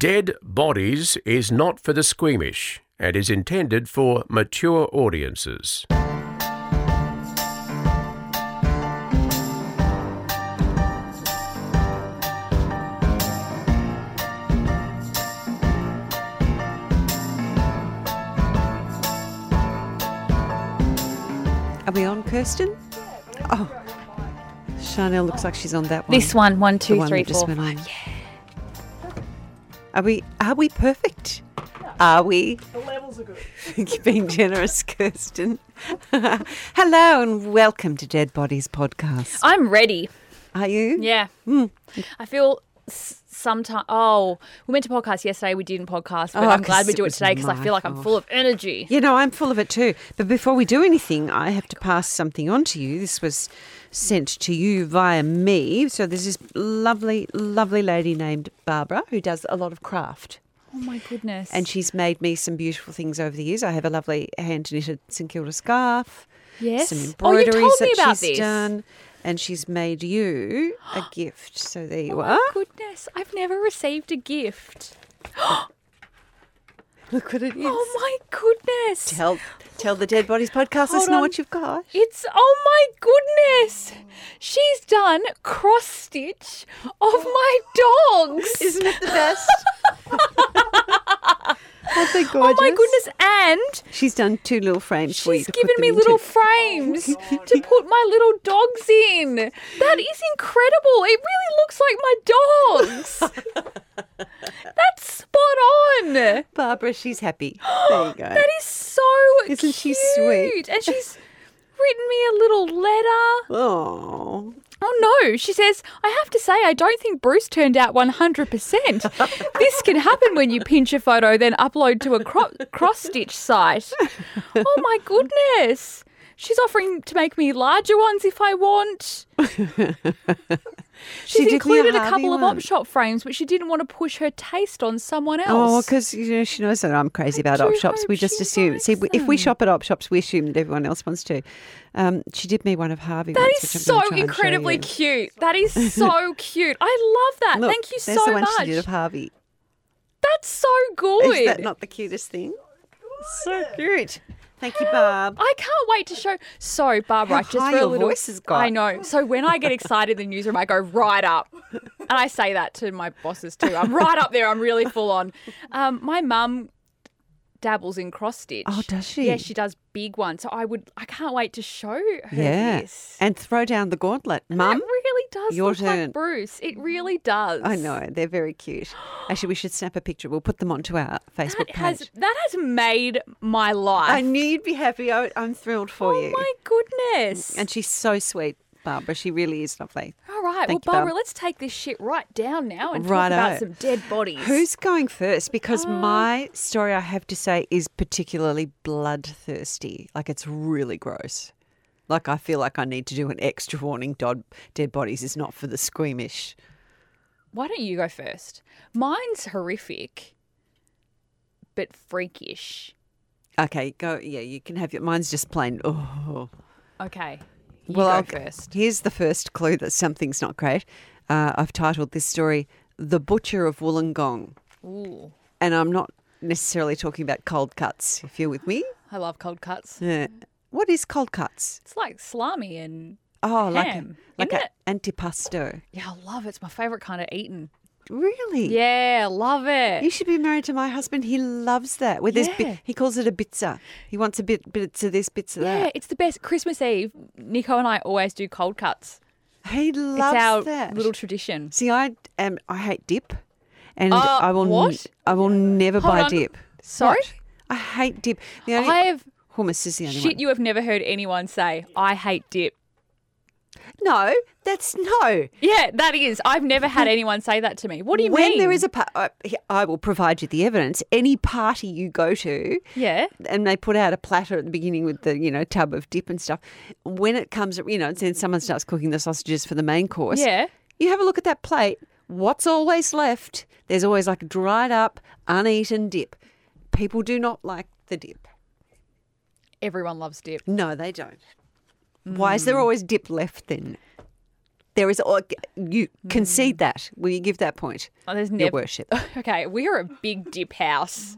Dead Bodies is not for the squeamish and is intended for mature audiences. Are we on, Kirsten? Oh, Chanel looks like she's on that one. This one, one, The two, one three, that just went on. five. Are we? Are we perfect? Are we? The levels are good. You're being generous, Kirsten. Hello and welcome to Dead Bodies podcast. I'm ready. Are you? Yeah. Hmm. I feel sometimes. Oh, we went to podcast yesterday. We didn't podcast, but Oh, I'm glad we do it was today because I feel like I'm full of energy. You know, I'm full of it too. But before we do anything, I have to pass something on to you. This was sent to you via me. So there's this lovely, lovely lady named Barbara who does a lot of craft. Oh my goodness. And she's made me some beautiful things over the years. I have a lovely hand knitted St Kilda scarf. yes. Some oh, you embroideries told me that about she's this. done. And she's made you a gift. So there you Oh are. my goodness. I've never received a gift. Look what it is. Oh my goodness. Tell tell the Dead Bodies podcast Hold listener on. what you've got. It's oh my goodness. She's done cross stitch of my dogs. Isn't it the best? Aren't they Oh my goodness. And She's done two little frames for you She's given me into. little frames oh, to put my little dogs in. That is incredible. It really looks like my dogs. That's spot on. Barbara, she's happy. There you go. That is so Isn't she sweet? And she's written me a little letter. Oh, Oh no, she says, I have to say, I don't think Bruce turned out 100%. this can happen when you pinch a photo, then upload to a cro- cross stitch site. Oh my goodness. She's offering to make me larger ones if I want. She She's a included a, couple of one. op shop frames, but she didn't want to push her taste on someone else. oh, because you know she knows that I'm crazy I about op shops. We just assume. See, likes if we shop at op shops, we assume that everyone else wants to. Um, she did me one of Harvey. that ones, is which I'm gonna so try and show incredibly cute. That is so cute. I love that. Look, Thank you so the one much. she did of Harvey. That's so good. Is that not the cutest thing? So cute. Thank you, Barb. I can't wait to show. So, Barbara, How just high for a your little, voice has got. I know. So when I get excited in the newsroom, I go right up, and I say that to my bosses too. I'm right up there. I'm really full on. Um, my mum dabbles in cross stitch. Oh, does she? Yeah, she does big ones. So I would. I can't wait to show her Yeah. this. And throw down the gauntlet, Mum. really does your look turn. like Bruce. It really does. I know they're very cute. Actually, we should snap a picture. We'll put them onto our Facebook That has page. that has made my life. I knew you'd be happy. I, I'm thrilled for oh you. Oh my goodness. And she's so sweet, Barbara. She really is lovely. All right, Thank you, well, Barbara, Barb. let's take this shit right down now and Righto. talk about some dead bodies. Who's going first? Because Um, my story, I have to say, is particularly bloodthirsty. Like it's really gross. Like I feel like I need to do an extra warning. Dod- dead bodies is not for the squeamish. Why don't you go first? Mine's horrific, but freakish. Okay, go. Yeah, you can have your. Mine's just plain. Oh. Okay, you well, I'll- first. Here's the first clue that something's not great. Uh, I've titled this story "The Butcher of Wollongong," Ooh, and I'm not necessarily talking about cold cuts. If you're with me, I love cold cuts. uh, what is cold cuts? It's like salami and Oh, like a, Ham, like isn't a antipasto. yeah, I love it. It's my favorite kind of eating. Really? Yeah, love it. You should be married to my husband. He loves that. With Yeah. bi- he calls it a bitza. He wants a bit bits of this, bits of yeah, that. it's the best. Christmas Eve, Nico and I always do cold cuts. He loves it's our that. little tradition. See, I am. I hate dip, and Uh, I will. what? I will never Hold buy on. dip. Sorry? What? I hate dip. The only I have hummus is the only shit one. you have never heard anyone say. I hate dip. No, that's no. Yeah, that is. I've never had anyone say that to me. What do you when mean? When there is a, I will provide you the evidence. Any party you go to, yeah. and they put out a platter at the beginning with the you know tub of dip and stuff. When it comes, you know, and then someone starts cooking the sausages for the main course. Yeah. you have a look at that plate. What's always left? There's always like dried up, uneaten dip. People do not like the dip. Everyone loves dip. No, they don't. Why is there Hmm. always dip left then? There is, you concede that. Will you give that point? Oh, there's Your worship. Okay, we are a big dip house.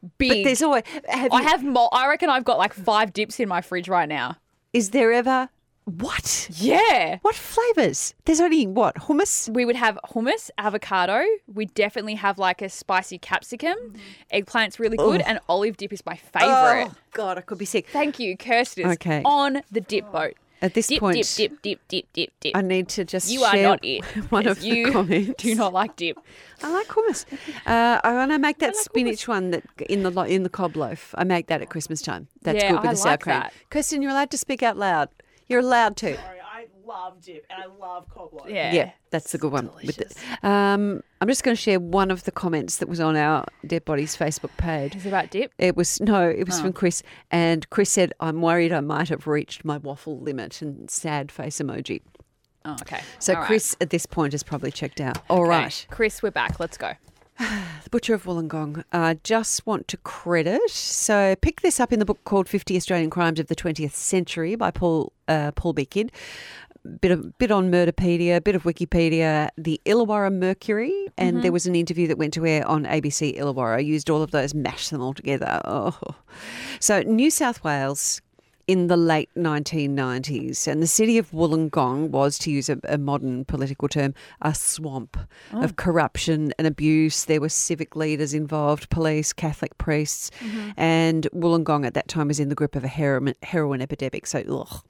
But Big. there's always. Have I you- have. Mul- I reckon I've got like five dips in my fridge right now. Is there ever what? Yeah. What flavors? There's only what hummus. We would have hummus, avocado. We definitely have like a spicy capsicum. Eggplant's really good, and olive dip is my favourite. Oh God, I could be sick. Thank you, Kirsten. is Okay. On the dip boat. At this Dip, point, dip, dip, dip, dip, dip, dip. I need to just you are share not it. one of because you the comments. do not like dip. I like hummus. Uh, I want to make that spinach one that in the lo- in the cob loaf. I make that at Christmas time. That's Yeah, good with I the sour like cream. that. Kirsten, you're allowed to speak out loud. You're allowed to. Sorry, I love dip and I love cob. Yeah. Yeah, that's a good one. With it. Um, I'm just going to share one of the comments that was on our Dead Bodies Facebook page. Is it about dip? It was no, it was from Chris, and Chris said, "I'm worried I might have reached my waffle limit." And sad face emoji. Oh, okay. So All right. Chris at this point has probably checked out. All right. Okay. Chris, we're back. Let's go. The Butcher of Wollongong. Uh, just want to credit. So pick this up in the book called 50 Australian Crimes of the 20th Century by Paul uh, Paul Beckett. Bit of bit on Murderpedia, bit of Wikipedia, the Illawarra Mercury, and there was an interview that went to air on ABC Illawarra. I used all of those, mashed them all together. Oh, so New South Wales in the late 1990s, and the city of Wollongong was, to use a, a modern political term, a swamp of corruption and abuse. There were civic leaders involved, police, Catholic priests, and Wollongong at that time was in the grip of a heroin, heroin epidemic. So, ugh.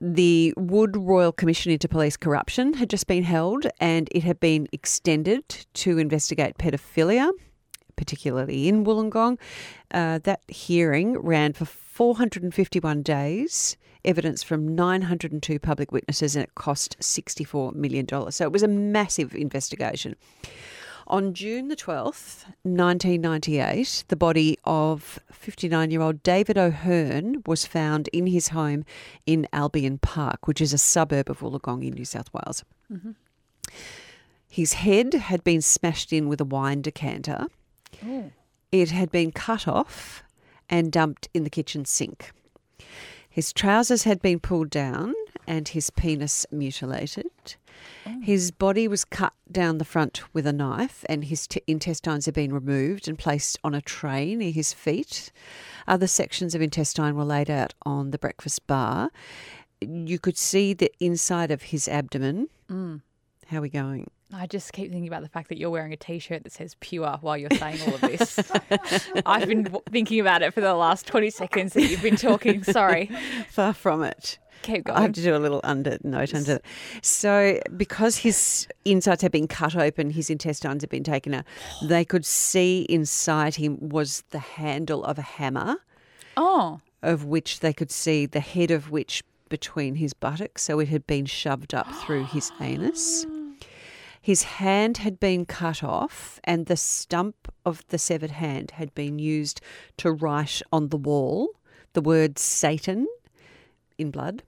The Wood Royal Commission into Police Corruption had just been held, and it had been extended to investigate pedophilia particularly in Wollongong. Uh, that hearing ran for 451 days. Evidence from 902 public witnesses, and it cost $64 million. So it was a massive investigation. On June the 12th, 1998, the body of 59 year old David O'Hearn was found in his home in Albion Park, which is a suburb of Wollongong in New South Wales. Mm-hmm. His head had been smashed in with a wine decanter. Oh. It had been cut off and dumped in the kitchen sink. His trousers had been pulled down and his penis mutilated. Oh. His body was cut down the front with a knife, and his t- intestines had been removed and placed on a tray near his feet. Other sections of intestine were laid out on the breakfast bar. You could see the inside of his abdomen. Mm. How are we going? I just keep thinking about the fact that you're wearing a t-shirt that says pure while you're saying all of this. I've been w- thinking about it for the last 20 seconds that you've been talking. Sorry. Far from it. Keep going. I have to do a little under note under. it. So, because his insides had been cut open, his intestines had been taken out. They could see inside him was the handle of a hammer, Oh, of which they could see the head of which between his buttocks. So it had been shoved up through his anus. His hand had been cut off, and the stump of the severed hand had been used to write on the wall the word Satan in blood.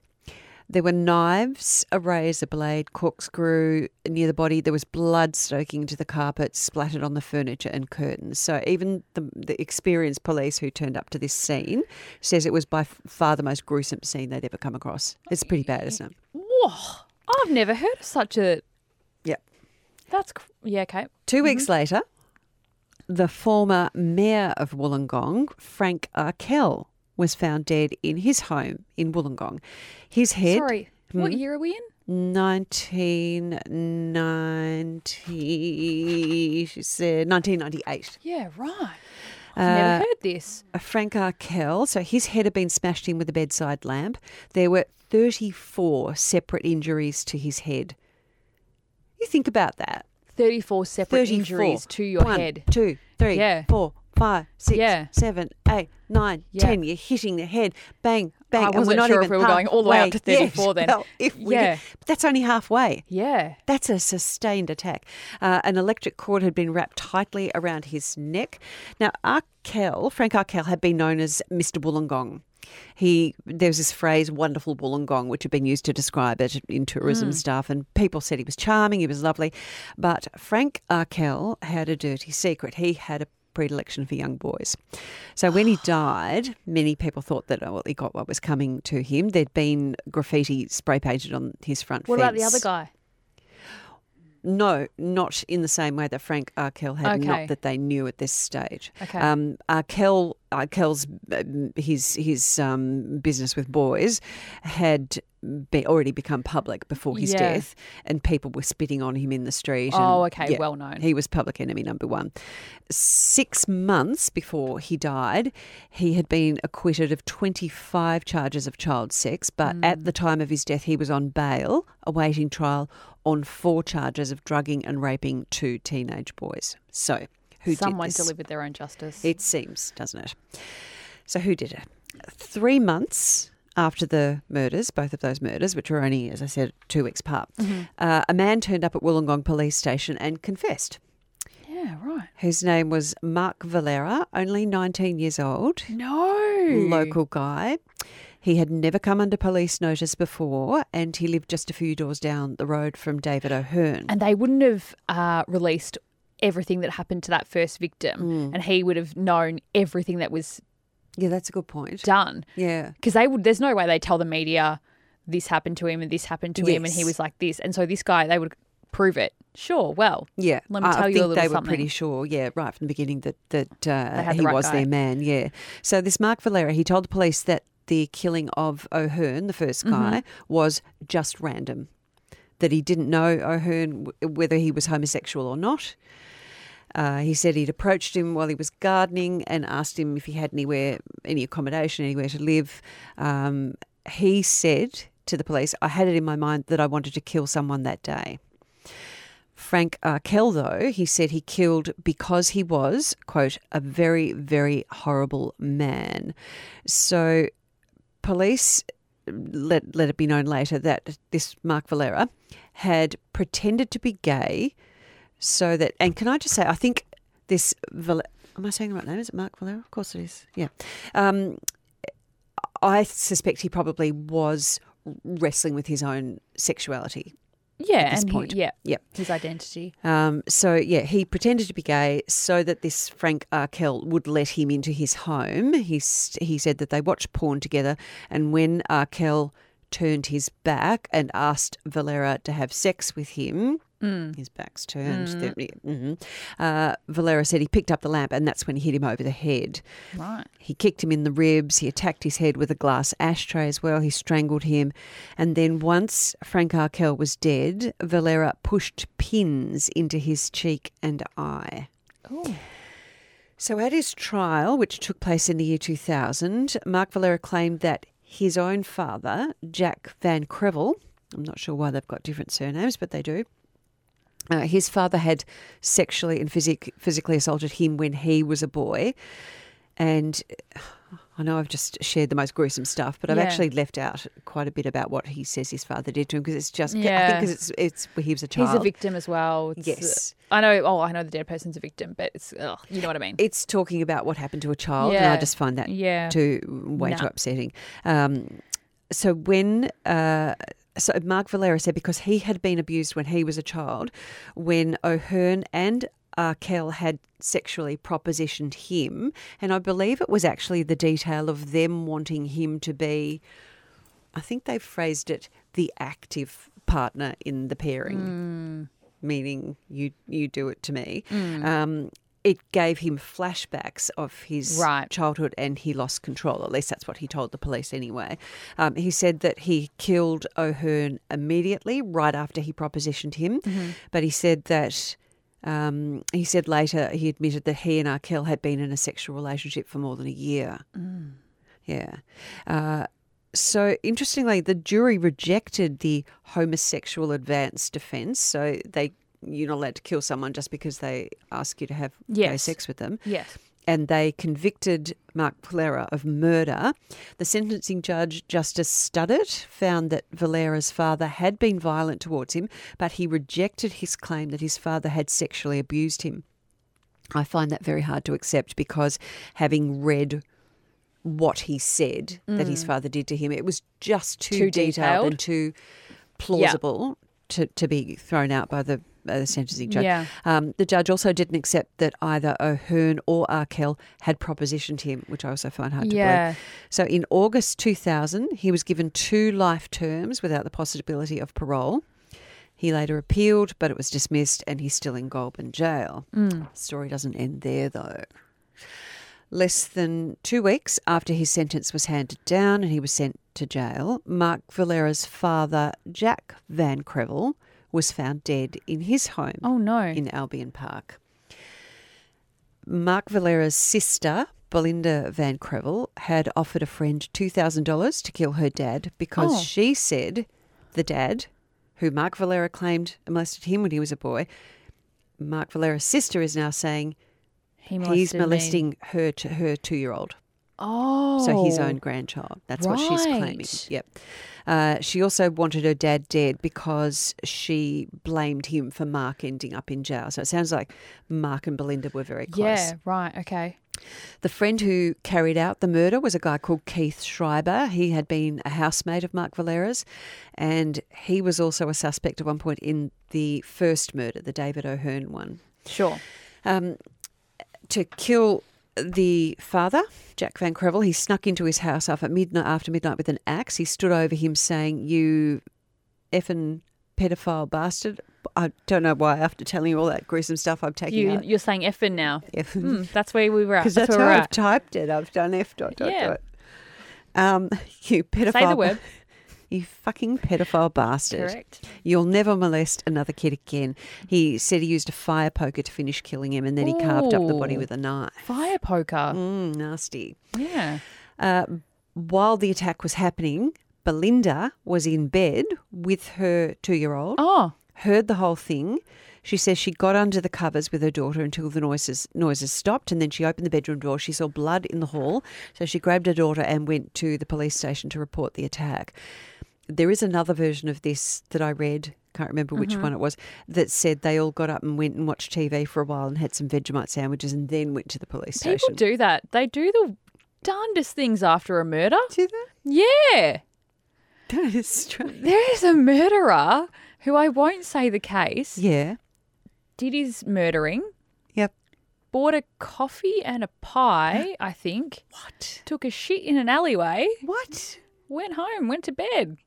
There were knives, a razor blade, corkscrew near the body. There was blood soaking into the carpet, splattered on the furniture and curtains. So even the, the experienced police who turned up to this scene says it was by far the most gruesome scene they'd ever come across. It's pretty bad, isn't it? whoa. I've never heard of such a. That's. Yeah, okay. 2 weeks later, the former mayor of Wollongong, Frank Arkell, was found dead in his home in Wollongong. His head. Sorry. What year are we in? 1990, she said, 1998. Yeah, right. I've never heard this. Uh, Frank Arkell, so his head had been smashed in with a bedside lamp. There were 34 separate injuries to his head. You think about that. 34 separate 34. injuries to your One, head. two, three, Yeah. four, five, six, Yeah. seven, eight, nine, Yeah. ten. You're hitting the head. Bang, bang. I and we're wasn't not sure if we were going all the way up to 34 yet. then. Well, if we Yeah. but that's only halfway. Yeah. That's a sustained attack. Uh, an electric cord had been wrapped tightly around his neck. Now, Arkell, Frank Arkell, had been known as Mr. Wollongong. He there was this phrase "wonderful Wollongong," which had been used to describe it in tourism hmm. stuff, and people said he was charming, he was lovely. But Frank Arkell had a dirty secret. He had a predilection for young boys. So when he died, many people thought that oh, well, he got what was coming to him. There'd been graffiti spray painted on his front What fence. about the other guy? No, not in the same way that Frank Arkell had. Okay. Not that they knew at this stage. Okay. Um, Arkell, Arkell's um, his his um, business with boys had be, already become public before his Yeah. death, and people were spitting on him in the street. Oh, and, okay, yeah, well known. He was public enemy number one. Six months before he died, he had been acquitted of 25 charges of child sex, but Mm. at the time of his death, he was on bail, awaiting trial on four charges of drugging and raping two teenage boys. So, who Someone did this? delivered their own justice. It seems, doesn't it? So, who did it? Three months after the murders, both of those murders, which were only, as I said, two weeks apart, Mm-hmm. uh, a man turned up at Wollongong Police Station and confessed. yeah, right. His name was Mark Valera, only 19 years old, No. local guy. He had never come under police notice before, and he lived just a few doors down the road from David O'Hearn. And they wouldn't have uh, released everything that happened to that first victim, Mm. and he would have known everything that was Yeah, that's a good point. done. Yeah. Because they would. There's no way they tell the media this happened to him and this happened to him, and he was like this. And so this guy, they would prove it. Sure. Well. Yeah, Let me tell I you a think little they were something. pretty sure. Yeah, right from the beginning that that uh, he right was guy. their man. Yeah. So this Mark Valera, he told the police that the killing of O'Hearn, the first guy, Mm-hmm. was just random. That he didn't know O'Hearn whether he was homosexual or not. Uh, he said he'd approached him while he was gardening and asked him if he had anywhere, any accommodation, anywhere to live. Um, he said to the police, "I had it in my mind that I wanted to kill someone that day." Frank Arkell, though, he said he killed because he was, quote, a very, very horrible man. So police let, let it be known later that this Mark Valera had pretended to be gay so that, and can I just say, I think this, Val- am I saying the right name? Is it Mark Valera? Of course it is. Yeah. Um, I suspect he probably was wrestling with his own sexuality Yeah. at this and he- point. yeah. Yep. His identity. Um, so yeah, he pretended to be gay so that this Frank Arkell would let him into his home. He he said that they watched porn together, and when Arkell turned his back and asked Valera to have sex with him. His back's turned. yeah, mhm. Uh, Valera said he picked up the lamp, and that's when he hit him over the head. Right. He kicked him in the ribs. He attacked his head with a glass ashtray as well. He strangled him. And then once Frank Arkell was dead, Valera pushed pins into his cheek and eye. Oh. So at his trial, which took place in the year 2000, Mark Valera claimed that his own father, Jack Van Krevel, I'm not sure why they've got different surnames, but they do. Uh, his father had sexually and physic- physically assaulted him when he was a boy. And uh, I know I've just shared the most gruesome stuff, but I've Yeah. actually left out quite a bit about what he says his father did to him because it's just, I Yeah. think because it's, it's, he was a child. He's a victim as well. It's, uh, Yes. I know. Oh, I know the dead person's a victim, but it's ugh, you know what I mean. It's talking about what happened to a child, and I just find that Yeah. too way Nah. too upsetting. Um, so when uh, so Mark Valera said because he had been abused when he was a child, when O'Hearn and Arkell had sexually propositioned him, and I believe it was actually the detail of them wanting him to be. I think they phrased it the active partner in the pairing, meaning you you do it to me. Um, it gave him flashbacks of his Right. childhood and he lost control. At least that's what he told the police anyway. Um, he said that he killed O'Hearn immediately, right after he propositioned him. But he said that. Um, he said later he admitted that he and Arkell had been in a sexual relationship for more than a year. Yeah. Uh, so interestingly, the jury rejected the homosexual advance defence. So they you're not allowed to kill someone just because they ask you to have gay sex with them. yes. And they convicted Mark Valera of murder. The sentencing judge, Justice Studdert, found that Valera's father had been violent towards him, but he rejected his claim that his father had sexually abused him. I find that very hard to accept because having read what he said that his mm. father did to him, it was just too, Too detailed, detailed. and too plausible to, to be thrown out by the the sentencing judge. Yeah. Um, the judge also didn't accept that either O'Hearn or Arkell had propositioned him, which I also find hard to Yeah. believe. So in August 2000, he was given two life terms without the possibility of parole. He later appealed, but it was dismissed, and he's still in Goulburn jail. Story doesn't end there, though. Less than two weeks after his sentence was handed down and he was sent to jail, Mark Valera's father, Jack Van Krevel, was found dead in his home Oh no. in Albion Park. Mark Valera's sister, Belinda Van Krevel, had offered a friend $2,000 to kill her dad because Oh. she said the dad, who Mark Valera claimed molested him when he was a boy, Mark Valera's sister is now saying he he's molested me. molesting her to her two year old. Oh. So his own grandchild. That's what she's claiming. Yep. Uh, she also wanted her dad dead because she blamed him for Mark ending up in jail. So it sounds like Mark and Belinda were very close. Yeah. Right. Okay. The friend who carried out the murder was a guy called Keith Schreiber. He had been a housemate of Mark Valera's, and he was also a suspect at one point in the first murder, the David O'Hearn one. Sure. Um, to kill the father, Jack Van Krevel, he snuck into his house after midnight, after midnight with an axe. He stood over him saying, You effing pedophile bastard. I don't know why, after telling you all that gruesome stuff, I'm taking You out. you're saying effing now. Effing. Hmm, that's where we were at. Because That's, that's, where I've at. typed it. I've done F dot dot Yeah. dot. Um, you pedophile. Say the word. You fucking pedophile bastard. Correct. You'll never molest another kid again. He said he used a fire poker to finish killing him and then he carved up the body with a knife. Fire poker. Mm, nasty. Yeah. Uh, while the attack was happening, Belinda was in bed with her two year old, Oh. heard the whole thing. She says she got under the covers with her daughter until the noises noises stopped, and then she opened the bedroom door. She saw blood in the hall, so she grabbed her daughter and went to the police station to report the attack. There is another version of this that I read. Can't remember which mm-hmm. one it was that said they all got up and went and watched TV for a while and had some Vegemite sandwiches and then went to the police People station. People do that. They do the darndest things after a murder. do that. Yeah. That is strange. There is a murderer who I won't say the case, Yeah. did his murdering, Yep. bought a coffee and a pie, I think, What? took a shit in an alleyway, What? went home, went to bed.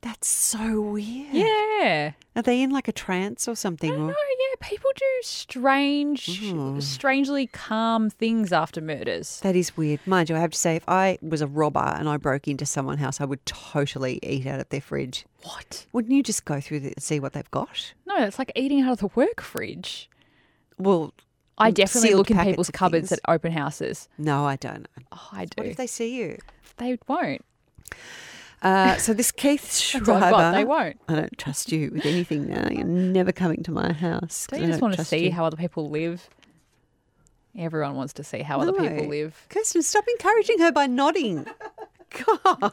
That's so weird. Yeah. Are they in like a trance or something? No, yeah, people do strange, Mm. strangely calm things after murders. That is weird. Mind you, I have to say, if I was a robber and I broke into someone's house, I would totally eat out of their fridge. What? Wouldn't you just go through the, and see what they've got? No, that's like eating out of the work fridge. Well, I definitely look in people's cupboards things. at open houses. no, I don't. Oh, I do. What if they see you? They won't. Uh, so this Keith That's what I've Schreiber. They won't. I don't trust you with anything now. You're never coming to my house. Don't I you just want to see you. how other people live? Everyone wants to see how other people live. Kirsten, stop encouraging her by nodding. God.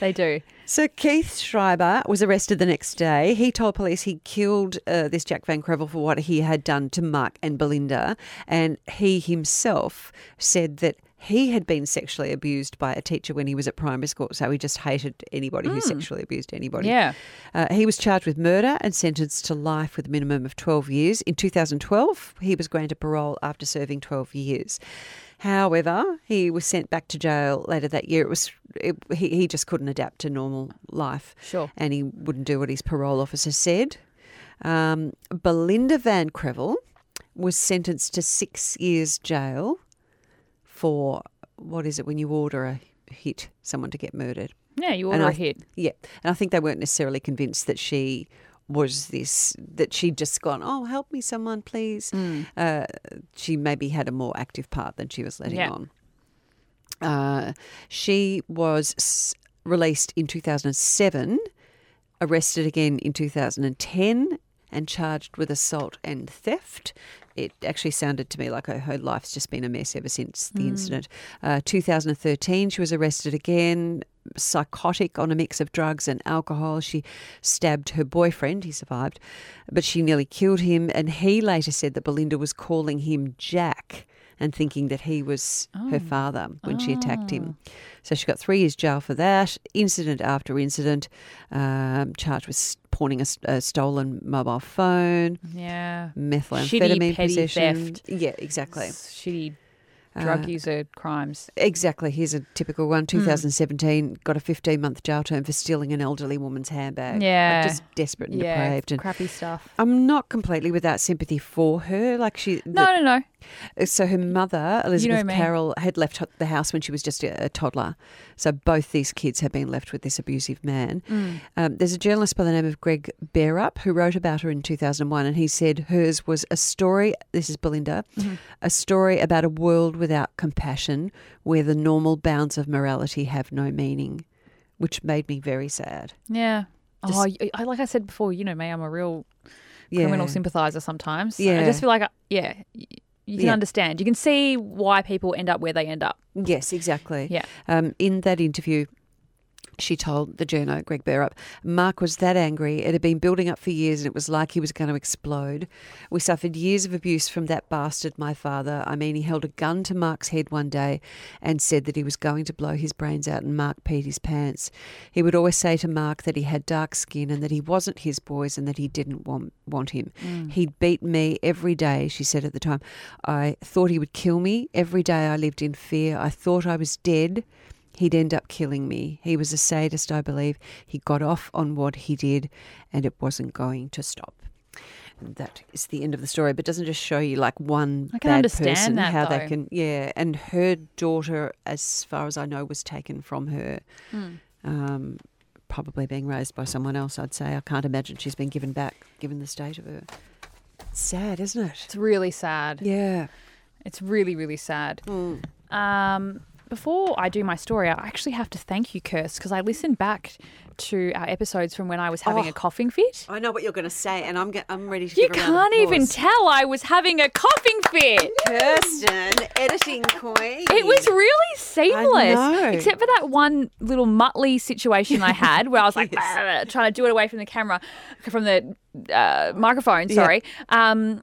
They do. So Keith Schreiber was arrested the next day. He told police he killed uh, this Jack Van Krevel for what he had done to Mark and Belinda, and he himself said that he had been sexually abused by a teacher when he was at primary school. So he just hated anybody who sexually abused anybody. Yeah. Uh, he was charged with murder and sentenced to life with a minimum of 12 years. In 2012, he was granted parole after serving 12 years. However, he was sent back to jail later that year. It was it, he, he just couldn't adapt to normal life, Sure. and he wouldn't do what his parole officer said. Um, Belinda Van Krevel was sentenced to six years jail for what is it when you order a hit someone to get murdered? Yeah, you And order I a hit. Yeah, and I think they weren't necessarily convinced that she was this that she'd just gone, oh, help me, someone, please. Mm. Uh, she maybe had a more active part than she was letting Yeah. on. Uh, she was s- released in 2007, arrested again in 2010, and charged with assault and theft. It actually sounded to me like her, her life's just been a mess ever since the incident. Uh, 2013, she was arrested again, psychotic on a mix of drugs and alcohol. She stabbed her boyfriend, he survived, but she nearly killed him. And he later said that Belinda was calling him Jack and thinking that he was her father when she attacked him. So she got three years jail for that. Incident after incident, um, charged with pawning a stolen mobile phone, Yeah. methamphetamine petty possession. theft. Yeah, exactly. Shitty drug Uh, user crimes. Exactly. Here's a typical one. Hmm. 2017 got a 15 month jail term for stealing an elderly woman's handbag. Like, Yeah. just desperate and Yeah. depraved. And Crappy stuff. I'm not completely without sympathy for her. Like she, No, no, no. So her mother, Elizabeth me. Carroll, had left the house when she was just a, a toddler. So both these kids have been left with this abusive man. Mm. Um, there's a journalist by the name of Greg Bearup who wrote about her in 2001, and he said hers was a story. This is Belinda, Mm-hmm. a story about a world without compassion, where the normal bounds of morality have no meaning, which made me very sad. Yeah. Just- oh, I, like I said before, you know me, I'm a real Yeah, criminal sympathizer sometimes. Yeah. I just feel like, uh, yeah, you can Yeah. understand. You can see why people end up where they end up. yes, exactly. Yeah. Um, in that interview, she told the journo, Greg Bearup, Mark was that angry. It had been building up for years and it was like he was going to explode. We suffered years of abuse from that bastard, my father. I mean, he held a gun to Mark's head one day and said that he was going to blow his brains out, and Mark peed his pants. He would always say to Mark that he had dark skin and that he wasn't his boys and that he didn't want, want him. Mm. He'd beat me every day, she said at the time. I thought he would kill me. Every day I lived in fear. I thought I was dead he'd end up killing me. He was a sadist, I believe. He got off on what he did, and it wasn't going to stop. And that is the end of the story, but doesn't just show you like one I can bad understand person that, how though. they can yeah. And her daughter, as far as I know, was taken from her. Hmm. Um, probably being raised by someone else, I'd say. I can't imagine she's been given back, given the state of her. It's sad, isn't it? It's really sad. Yeah. It's really, really sad. Mm. Um, before I do my story, I actually have to thank you, Kirst, because I listened back to our episodes from when I was having Oh. a coughing fit. I know what you're going to say, and I'm, I'm ready to You give a round of can't even tell I was having a coughing fit. Kirsten, editing queen. It was really seamless, except for that one little mutley situation I had where I was like Yes. Trying to do it away from the camera, from the uh, microphone. Sorry. Um,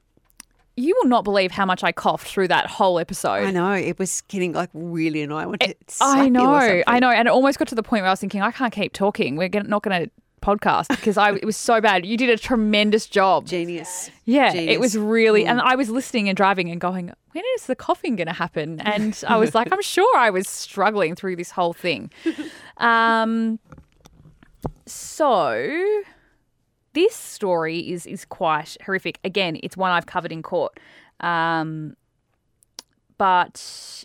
you will not believe how much I coughed through that whole episode. I know it was getting like really annoying. I I know, I know, and it almost got to the point where I was thinking, I can't keep talking. We're not going to podcast because I it was so bad. You did a tremendous job. Genius. Yeah, Genius. it was really, Mm. and I was listening and driving and going, when is the coughing going to happen? And I was like, I'm sure I was struggling through this whole thing. Um, so this story is is quite horrific. Again, it's one I've covered in court, um, but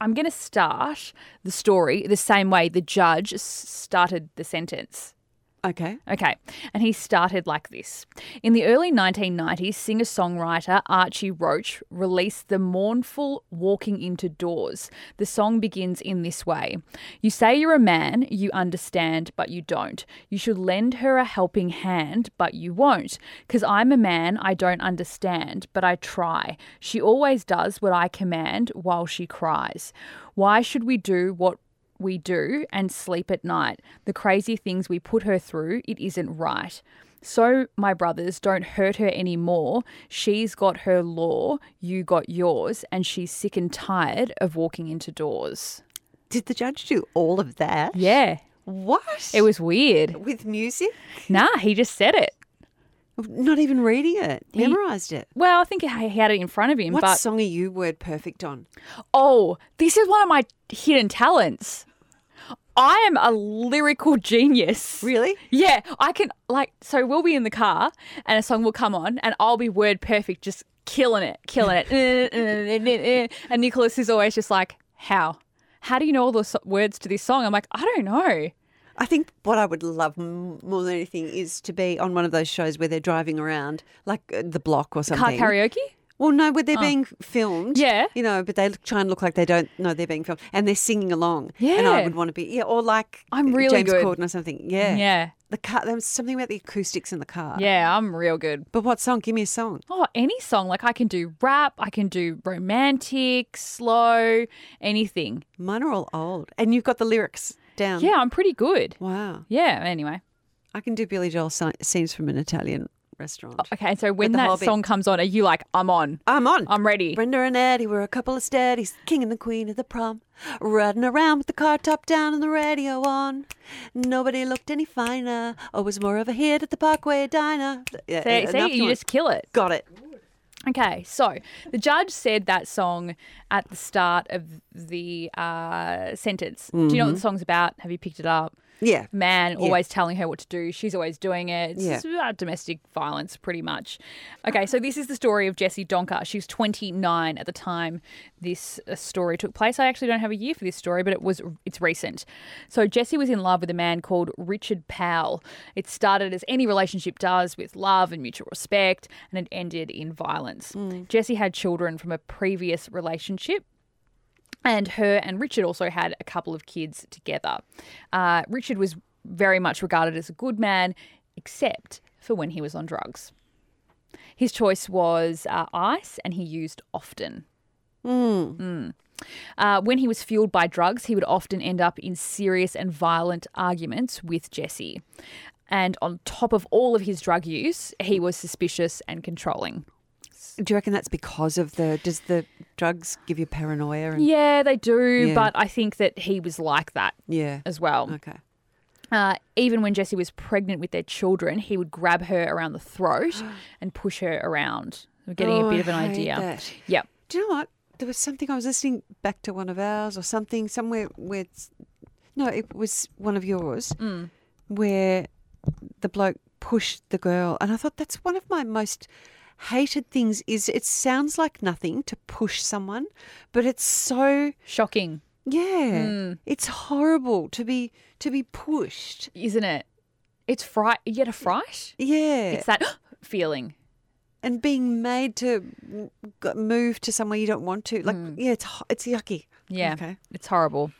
I'm going to start the story the same way the judge started the sentence. Okay. Okay, and he started like this. In the early 1990s, singer songwriter Archie Roach released the mournful Walking Into Doors. The song begins in this way You say you're a man, you understand, but you don't. You should lend her a helping hand, but you won't. Because I'm a man, I don't understand, but I try. She always does what I command while she cries. Why should we do what we do and sleep at night. The crazy things we put her through, it isn't right. So, my brothers, don't hurt her anymore. She's got her law, you got yours, and she's sick and tired of walking into doors. Did the judge do all of that? Yeah, What? it was weird. with music. Nah, he just said it. Not even reading it. He- Memorized it. Well, I think he had it in front of him, What but song are you word perfect on? oh, this is one of my hidden talents. I am a lyrical genius. Really? Yeah, I can like so we'll be in the car and a song will come on and I'll be word perfect, just killing it, killing it. and Nicholas is always just like, How? How do you know all the words to this song? I'm like, I don't know. I think what I would love more than anything is to be on one of those shows where they're driving around, like uh, the block or something. Car something. karaoke? Well, no, but they're ah. being filmed. Yeah. You know, but they look- try and look like they don't know they're being filmed. And they're singing along. Yeah. And I would want to be, yeah, or like I'm really James good. Corden or something. Yeah. Yeah. The car, there was something about the acoustics in the car. Yeah, I'm real good. But what song? Give me a song. Oh, any song. Like I can do rap, I can do romantic, slow, anything. Mine are all old. And you've got the lyrics down. Yeah, I'm pretty good. Wow. Yeah, anyway. I can do Billy Joel scenes from an Italian restaurant. Oh, okay, so when the that Hobbit. song comes on, are you like, I'm on? I'm on. I'm ready. Brenda and Eddie were a couple of steadies, king and the queen of the prom. Riding around with the car top down and the radio on. Nobody looked any finer, or was more of a hit at the Parkway Diner. Uh, yeah, uh, See, enough see you just kill it. got it. Okay, so the judge said that song at the start of the uh, sentence. Do you know what the mm-hmm. song's about? Have you picked it up? Yeah. Man Yeah. always telling her what to do. She's always doing it. It's Yeah. just domestic violence, pretty much. Okay, so this is the story of Jessie Donker. She was 29 at the time this uh, story took place. I actually don't have a year for this story, but it was it's recent. So Jessie was in love with a man called Richard Powell. It started as any relationship does, with love and mutual respect, and it ended in violence. Jessie had children from a previous relationship and her and Richard also had a couple of kids together. Uh, Richard was very much regarded as a good man, except for when he was on drugs. His choice was uh, ice, and he used often. Mm. Uh, when he was fueled by drugs, he would often end up in serious and violent arguments with Jesse. And on top of all of his drug use, he was suspicious and controlling. Do you reckon that's because of the? Does the drugs give you paranoia? And, Yeah, they do, Yeah. but I think that he was like that yeah. as well. Okay. Uh, even when Jessie was pregnant with their children, he would grab her around the throat and push her around. We're getting Oh, a bit of an idea. that. Yep. Do you know what? There was something I was listening back to one of ours or something somewhere where it's, no, it was one of yours Mm. where the bloke pushed the girl, and I thought that's one of my most hated things. Is it sounds like nothing to push someone, but it's so Shocking, yeah, Mm. it's horrible to be to be pushed. isn't it? It's fright. You get a fright. Yeah, It's that feeling. and being made to move to somewhere you don't want to. Like, yeah, it's it's yucky. Yeah, Okay. it's horrible.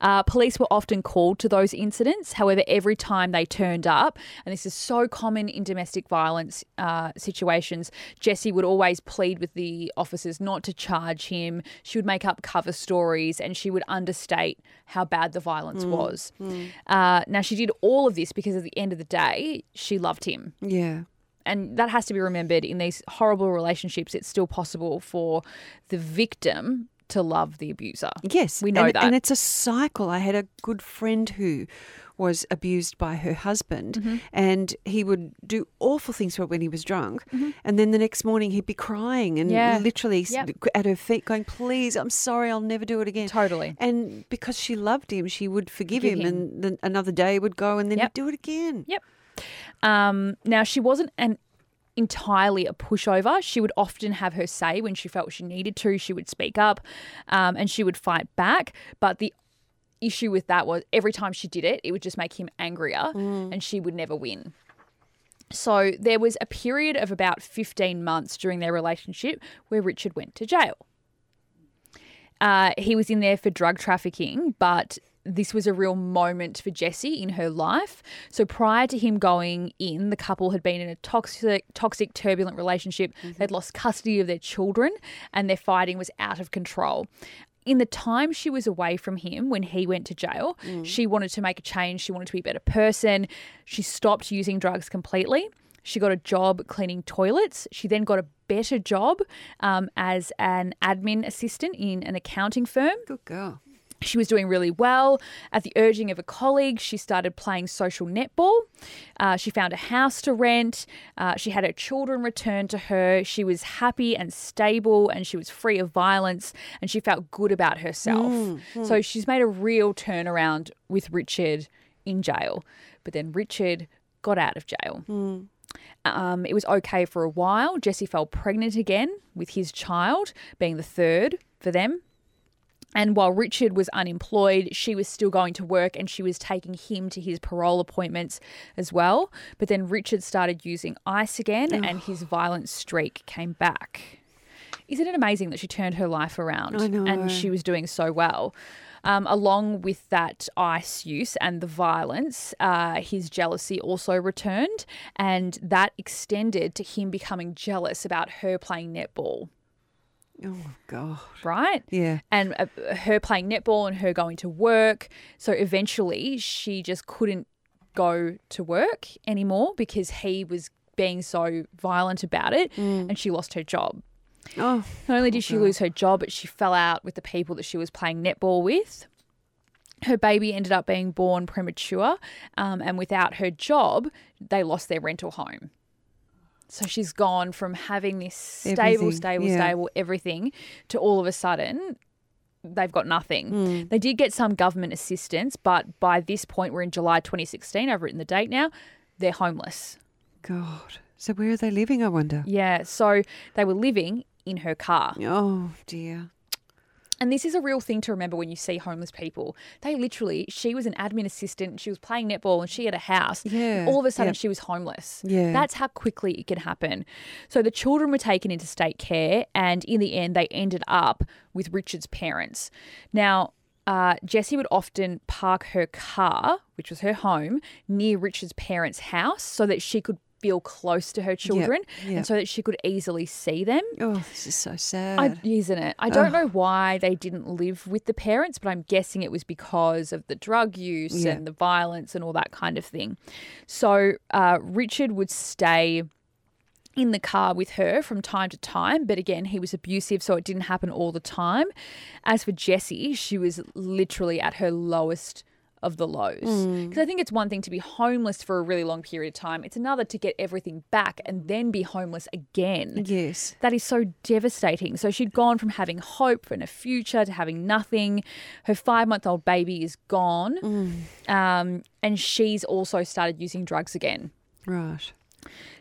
Uh, police were often called to those incidents. However, every time they turned up, and this is so common in domestic violence uh, situations, Jessie would always plead with the officers not to charge him. She would make up cover stories and she would understate how bad the violence was. Uh, now, she did all of this because at the end of the day, she loved him Yeah. and that has to be remembered in these horrible relationships it's still possible for the victim to love the abuser Yes, We know and, that. and it's a cycle. I had a good friend who was abused by her husband, Mm-hmm. and he would do awful things to her when he was drunk, and then the next morning he'd be crying and Mm-hmm. Yeah. literally Yep. at her feet, going, "Please, I'm sorry, I'll never do it again." Totally. And because she loved him, she would forgive, Forgive him, him. and then another day would go, and then Yep. he'd do it again. Yep. Um, now, she wasn't an entirely a pushover. She would often have her say when she felt she needed to. She would speak up um, and she would fight back. But the issue with that was every time she did it, it would just make him angrier and she would never win. So there was a period of about 15 months during their relationship where Richard went to jail. Uh, he was in there for drug trafficking, but this was a real moment for Jessie in her life. So prior to him going in, the couple had been in a toxic, toxic, turbulent relationship. They'd lost custody of their children, and their fighting was out of control. In the time she was away from him when he went to jail, she wanted to make a change. She wanted to be a better person. She stopped using drugs completely. She got a job cleaning toilets. She then got a better job um, as an admin assistant in an accounting firm. Good girl. She was doing really well. At the urging of a colleague, she started playing social netball. Uh, she found a house to rent. Uh, she had her children returned to her. She was happy and stable, and she was free of violence, and she felt good about herself. So she's made a real turnaround with Richard in jail. But then Richard got out of jail. Um, it was okay for a while. Jesse fell pregnant again with his child, being the third for them. And while Richard was unemployed, she was still going to work and she was taking him to his parole appointments as well. But then Richard started using ice again and his violent streak came back. Isn't it amazing that she turned her life around and she was doing so well? Um, along with that ice use and the violence, uh, his jealousy also returned, and that extended to him becoming jealous about her playing netball, Oh God. right? Yeah. and uh, her playing netball and her going to work. So eventually she just couldn't go to work anymore because he was being so violent about it, and she lost her job. Oh, Not only did she lose her job, but she fell out with the people that she was playing netball with. Her baby ended up being born premature, um, and without her job, they lost their rental home. So she's gone from having this stable, Everything, stable, yeah. stable, everything to all of a sudden they've got nothing. Hmm. They did get some government assistance, but by this point, we're in July 2016. I've written the date now. They're homeless. God. So where are they living, I wonder? Yeah, so they were living in her car. Oh, dear. And this is a real thing to remember when you see homeless people. They literally, she was an admin assistant, she was playing netball, and she had a house. Yeah, All of a sudden, yep. she was homeless. Yeah. That's how quickly it can happen. So the children were taken into state care, and in the end, they ended up with Richard's parents. Now, uh, Jessie would often park her car, which was her home, near Richard's parents' house so that she could feel close to her children yep. and so that she could easily see them. Oh, this is so sad. I, isn't it? I don't know why they didn't live with the parents, but I'm guessing it was because of the drug use and the violence and all that kind of thing. So uh, Richard would stay in the car with her from time to time, but again, he was abusive, so it didn't happen all the time. As for Jessie, she was literally at her lowest of the lows. Because I think it's one thing to be homeless for a really long period of time, it's another to get everything back and then be homeless again. yes. That is so devastating. So she'd gone from having hope and a future to having nothing. Her five month old baby is gone. Um, and she's also started using drugs again. Right.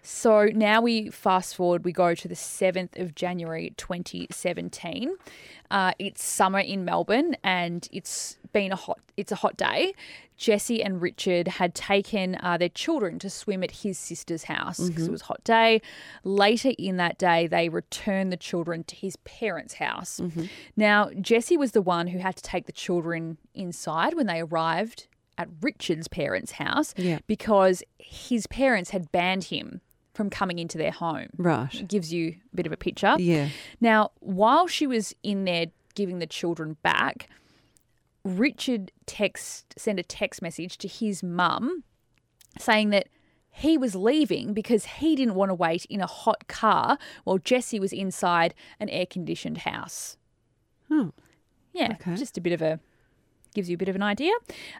So now we fast forward, we go to the 7th of January 2017. Uh, it's summer in Melbourne and it's been a hot it's a hot day. Jessie and Richard had taken uh, their children to swim at his sister's house because it was a hot day. Later in that day, they returned the children to his parents' house. Now, Jessie was the one who had to take the children inside when they arrived at Richard's parents' house Yeah. because his parents had banned him from coming into their home. Right. Gives you a bit of a picture. Yeah. Now, while she was in there giving the children back, Richard text sent a text message to his mum saying that he was leaving because he didn't want to wait in a hot car while Jessie was inside an air conditioned house. Oh. Yeah, Okay. just a bit of a gives you a bit of an idea.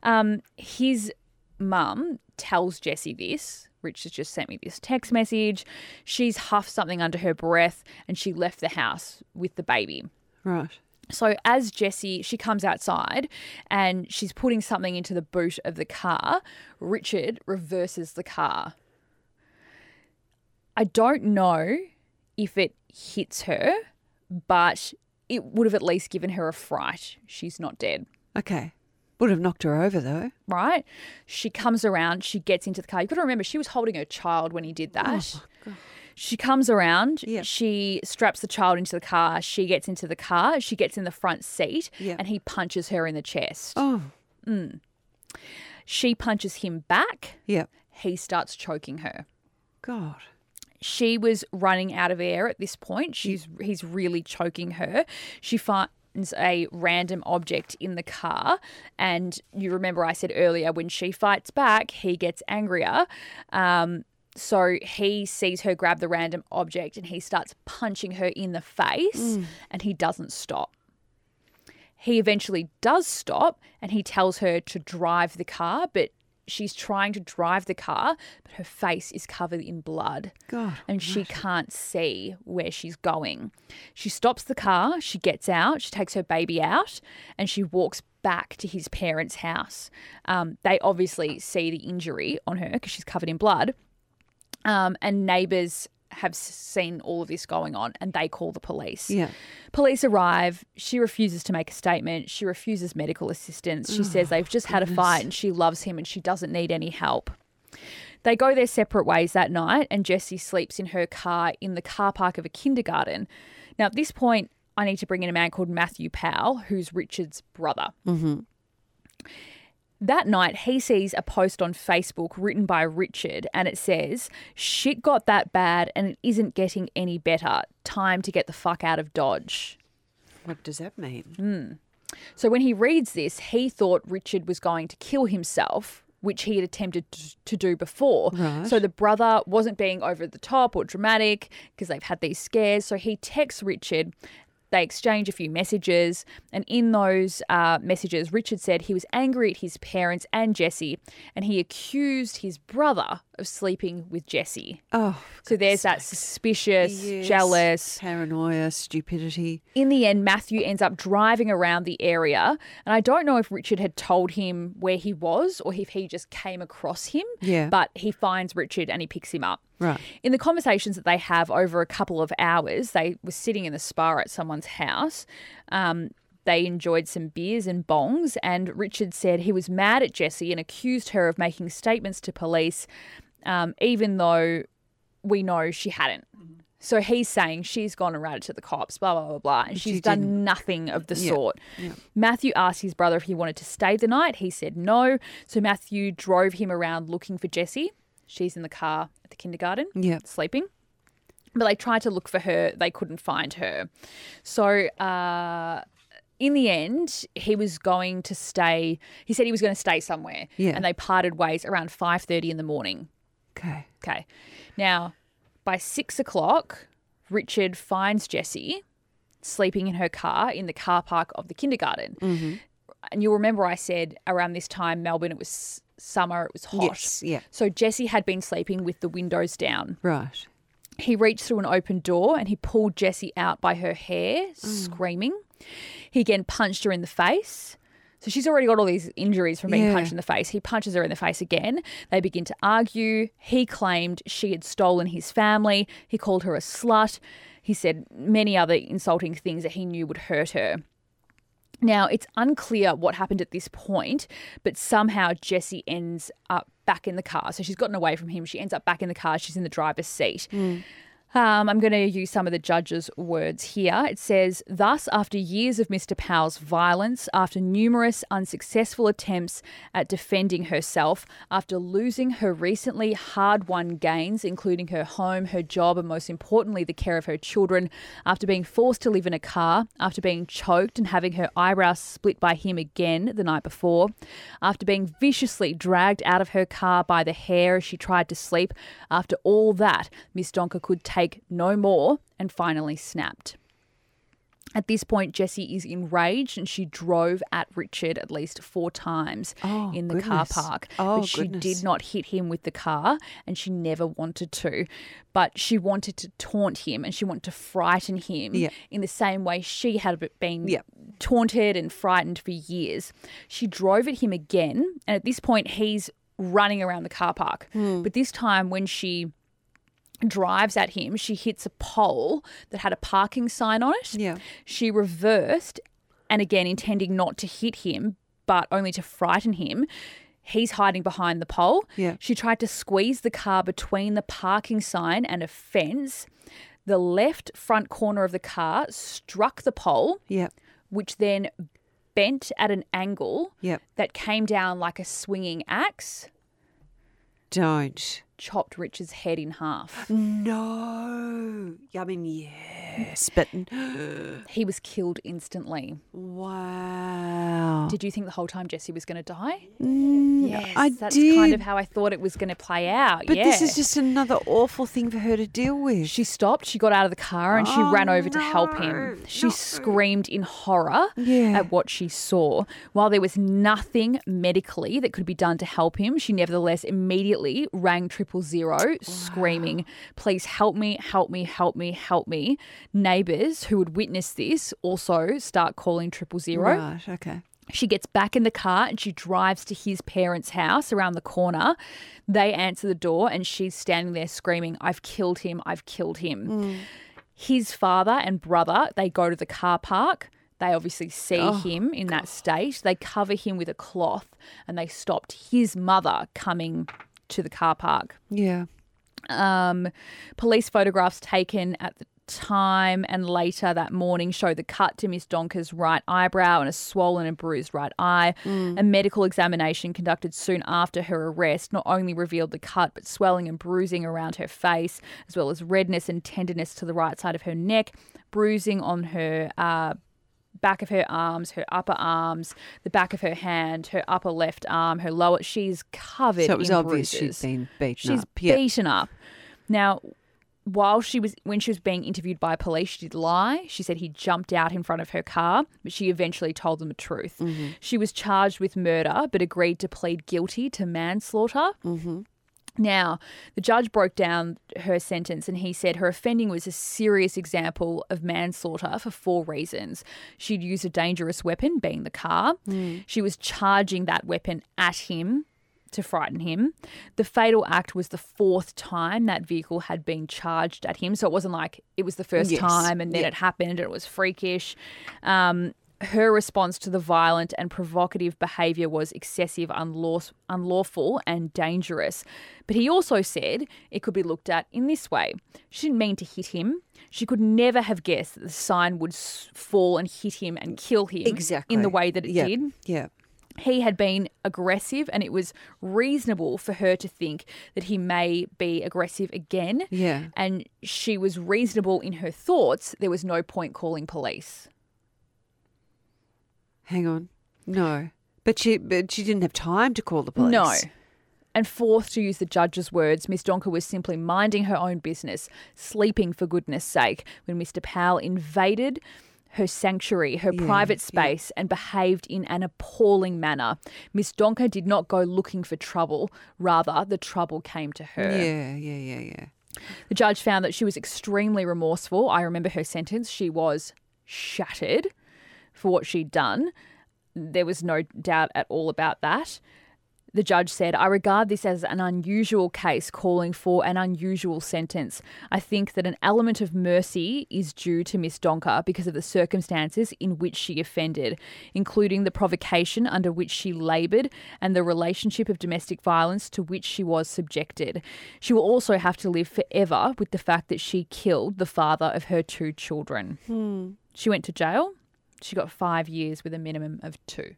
Um, his mum tells Jessie this. Rich has just sent me this text message. She's huffed something under her breath and she left the house with the baby. Right. So as Jessie, she comes outside and she's putting something into the boot of the car. Richard reverses the car. I don't know if it hits her, but it would have at least given her a fright. She's not dead, Okay. Would have knocked her over though. right? She comes around, she gets into the car. You've got to remember, she was holding her child when he did that. Oh, she comes around, Yeah. she straps the child into the car, she gets into the car, she gets in the front seat, Yeah. and he punches her in the chest. Oh. Mm. She punches him back, Yeah. he starts choking her. God. She was running out of air at this point. She's he's really choking her. She finds a random object in the car, and you remember I said earlier when she fights back, he gets angrier. Um, so he sees her grab the random object and he starts punching her in the face, and he doesn't stop. He eventually does stop and he tells her to drive the car, but she's trying to drive the car, but her face is covered in blood God. and she can't see where she's going. She stops the car, she gets out, she takes her baby out, and she walks back to his parents' house. Um, they obviously see the injury on her because she's covered in blood, um, and neighbours have seen all of this going on and they call the police. Yeah. Police arrive. She refuses to make a statement. She refuses medical assistance. She says oh, they've just had a fight and she loves him and she doesn't need any help. They go their separate ways that night, and Jessie sleeps in her car in the car park of a kindergarten. Now, at this point, I need to bring in a man called Matthew Powell, who's Richard's brother. Mm-hmm. That night, he sees a post on Facebook written by Richard, and it says, Shit got that bad and it isn't getting any better. Time to get the fuck out of Dodge. What does that mean? Hmm. So when he reads this, he thought Richard was going to kill himself which he had attempted to do before. Right. So the brother wasn't being over the top or dramatic because they've had these scares. So he texts Richard. They exchange a few messages, and in those uh, messages, Richard said he was angry at his parents and Jessie, and he accused his brother of sleeping with Jessie. Oh, So there's that suspicious, yes. jealous, paranoia, stupidity. in the end, Matthew ends up driving around the area. And I don't know if Richard had told him where he was or if he just came across him. Yeah. But he finds Richard and he picks him up. Right. In the conversations that they have over a couple of hours, they were sitting in the spa at someone's house. Um, they enjoyed some beers and bongs, and Richard said he was mad at Jessie and accused her of making statements to police, um, even though we know she hadn't. So he's saying she's gone and ratted to the cops, blah, blah, blah, blah, and she's she done nothing of the Yeah, sort. Matthew asked his brother if he wanted to stay the night. He said no. So Matthew drove him around looking for Jessie. She's in the car at the kindergarten, Yeah. sleeping. But they tried to look for her. They couldn't find her. So uh, in the end, he was going to stay. He said he was going to stay somewhere. Yeah. And they parted ways around 5.30 in the morning. Okay. Okay. Now, by six o'clock, Richard finds Jessie sleeping in her car in the car park of the kindergarten. And you'll remember I said around this time, Melbourne, it was summer, it was hot. Yes. Yeah. So Jessie had been sleeping with the windows down. Right. He reached through an open door and he pulled Jessie out by her hair, Mm. screaming. He again punched her in the face. So she's already got all these injuries from being Yeah. punched in the face. He punches her in the face again. They begin to argue. He claimed she had stolen his family. He called her a slut. He said many other insulting things that he knew would hurt her. Now, it's unclear what happened at this point, but somehow Jessie ends up back in the car. So she's gotten away from him. She ends up back in the car. She's in the driver's seat. Hmm. Um, I'm going to use some of the judge's words here. It says, Thus, after years of Mr. Powell's violence, after numerous unsuccessful attempts at defending herself, after losing her recently hard won gains, including her home, her job, and most importantly, the care of her children, after being forced to live in a car, after being choked and having her eyebrows split by him again the night before, after being viciously dragged out of her car by the hair as she tried to sleep, after all that, Miss Donker could take no more and finally snapped. At this point, Jessie is enraged and she drove at Richard at least four times Oh, in the car park. Oh, but she goodness. did not hit him with the car and she never wanted to. But she wanted to taunt him and she wanted to frighten him Yeah. in the same way she had been Yeah. taunted and frightened for years. She drove at him again, and at this point, he's running around the car park. Hmm. But this time, when she drives at him, she hits a pole that had a parking sign on it. Yeah. She reversed, and again, intending not to hit him, but only to frighten him. He's hiding behind the pole. Yeah. She tried to squeeze the car between the parking sign and a fence. The left front corner of the car struck the pole Yep. which then bent at an angle Yep. that came down like a swinging axe, Don't. Chopped Richard's head in half. No. I mean, yes, but He was killed instantly. wow. Did you think the whole time Jessie was going to die? Mm, Yes, I that's did. kind of how I thought it was going to play out. but this is just another awful thing for her to deal with. She stopped, she got out of the car, and she Oh, ran over to help him. no, She no. screamed in horror Yeah. at what she saw. While there was nothing medically that could be done to help him, she nevertheless immediately rang triple zero, screaming, Please help me, help me, help me, help me. Neighbours who would witness this also start calling triple zero. Right. Okay. She gets back in the car and she drives to his parents' house around the corner. They answer the door and she's standing there screaming, I've killed him, I've killed him. Hmm. His father and brother, they go to the car park. They obviously see oh, him in that state. They cover him with a cloth and they stopped his mother coming to the car park. Yeah. Um, police photographs taken at the time and later that morning show the cut to Miss Donker's right eyebrow and a swollen and bruised right eye. A medical examination conducted soon after her arrest not only revealed the cut, but swelling and bruising around her face, as well as redness and tenderness to the right side of her neck, bruising on her uh, back of her arms, her upper arms, the back of her hand, her upper left arm, her lower. She's covered So it was in obvious bruises. she's been beaten She's up. Beaten up. Now, while she was when she was being interviewed by police, she did lie. She said he jumped out in front of her car, but she eventually told them the truth. Mm-hmm. She was charged with murder, but agreed to plead guilty to manslaughter. Mm-hmm. Now, the judge broke down her sentence and he said her offending was a serious example of manslaughter for four reasons. She'd used a dangerous weapon, being the car. She was charging that weapon at him to frighten him. The fatal act was the fourth time that vehicle had been charged at him. So it wasn't like it was the first Yes. time and then Yeah. it happened and it was freakish. Um, her response to the violent and provocative behaviour was excessive, unlaw- unlawful, and dangerous. But he also said it could be looked at in this way. She didn't mean to hit him. She could never have guessed that the sign would s- fall and hit him and kill him Exactly. in the way that it yeah. did Yeah. he had been aggressive and it was reasonable for her to think that he may be aggressive again. Yeah. And she was reasonable in her thoughts. There was no point calling police. Hang on. No. But she but she didn't have time to call the police. No. And fourth, to use the judge's words, Miss Donker was simply minding her own business, sleeping for goodness sake, when Mr. Powell invaded her sanctuary, her Yeah, private yeah. space, and behaved in an appalling manner. Miss Donker did not go looking for trouble, rather, the trouble came to her. Yeah, yeah, yeah, yeah. The judge found that she was extremely remorseful. I remember her sentence. She was shattered for what she'd done. There was no doubt at all about that. The judge said, I regard this as an unusual case calling for an unusual sentence. I think that an element of mercy is due to Miss Donker because of the circumstances in which she offended, including the provocation under which she laboured and the relationship of domestic violence to which she was subjected. She will also have to live forever with the fact that she killed the father of her two children. Hmm. She went to jail. She got five years with a minimum of two.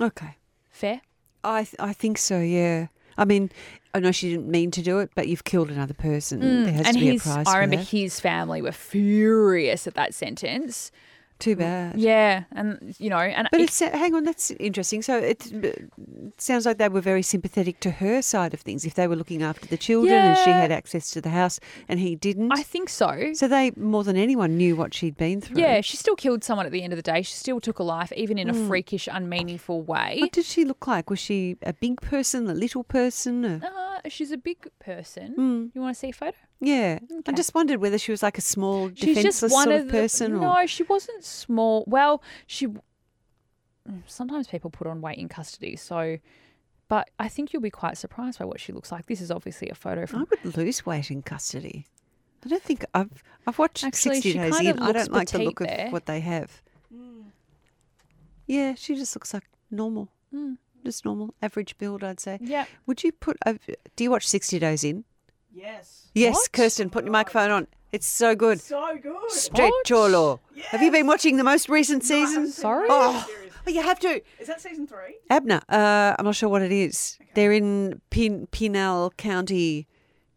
Okay. Fair? I th- I think so. Yeah. I mean, I know she didn't mean to do it, but you've killed another person. there has Mm, and to be his, a price. I remember his family were furious at that sentence. Too bad. Yeah, and you know, and But it- it's hang on, that's interesting. So it, it sounds like they were very sympathetic to her side of things. If they were looking after the children and she had access to the house and he didn't, I think so. so they more than anyone knew what she'd been through. Yeah, she still killed someone at the end of the day. She still took a life, even in a Mm. freakish, unmeaningful way. What did she look like? Was she a big person, a little person? a- Uh, she's a big person. Mm. You want to see a photo? Yeah, I just wondered whether she was like a small, She's defenseless one sort of of the, person. or... No, she wasn't small. Well, she. Sometimes people put on weight in custody, so. But I think you'll be quite surprised by what she looks like. This is obviously a photo from. I would lose weight in custody. I don't think I've I've watched Actually, Sixty Days kind In. I don't like the look there. of what they have. Yeah, she just looks like normal, Mm. just normal, average build, I'd say. Yeah. Would you put? A, do you watch Sixty Days In? Yes. Yes, What? Kirsten, put your microphone on. It's so good. So good. Straight What? Cholo. Have you been watching the most recent I haven't season? seen Sorry? the Oh. the series. Oh, you have to. Is that season three? Abner, uh, I'm not sure what it is. They're in Pin- Pinal County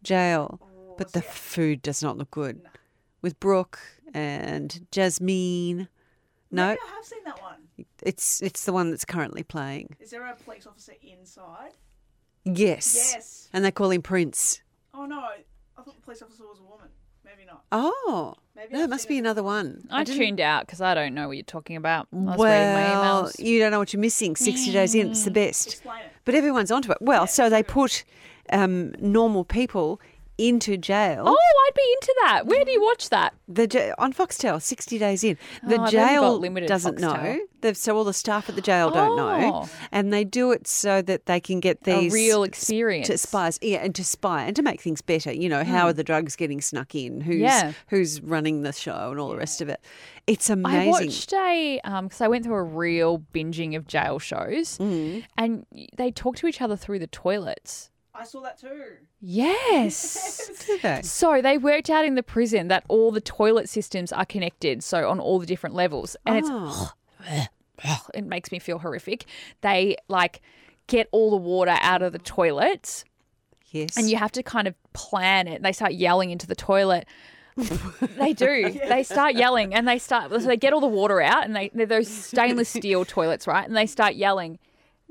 Jail, Oh, but the food does not look good. With Brooke and Jasmine. No, Maybe I have seen that one. it's it's the one that's currently playing. Is there a police officer inside? Yes. Yes. And they call him Prince. Oh no, I thought the police officer was a woman. Maybe not. Oh, Maybe no, I've it must seen be it another one. I, didn't- tuned out because I don't know what you're talking about. I was reading my Well, emails. you don't know what you're missing. 60 days in, it's the best. Explain it. But everyone's onto it. Well, so they put um, normal people into jail. Oh, I'd be into that. Where do you watch that? The on Foxtel, 60 days in. The Oh, only got jail doesn't know. Foxtel. The, so all the staff at the jail don't know. Oh. And they do it so that they can get A these real experience. To spies, yeah, and to spy and to make things better. You know, how are the drugs getting snuck in? Who's. Yeah. who's running the show and all the rest of it. It's amazing. I watched a because I went through a real binging of jail shows, Mm. and they talk to each other through the toilets. I saw that too. Yes. Do they? So they worked out in the prison that all the toilet systems are connected, so on all the different levels, and it's Oh. it makes me feel horrific. They like get all the water out of the toilets, yes. and you have to kind of plan it. They start yelling into the toilet. They do. They start yelling and they start, so they get all the water out and they, they're those stainless steel toilets, right? And they start yelling,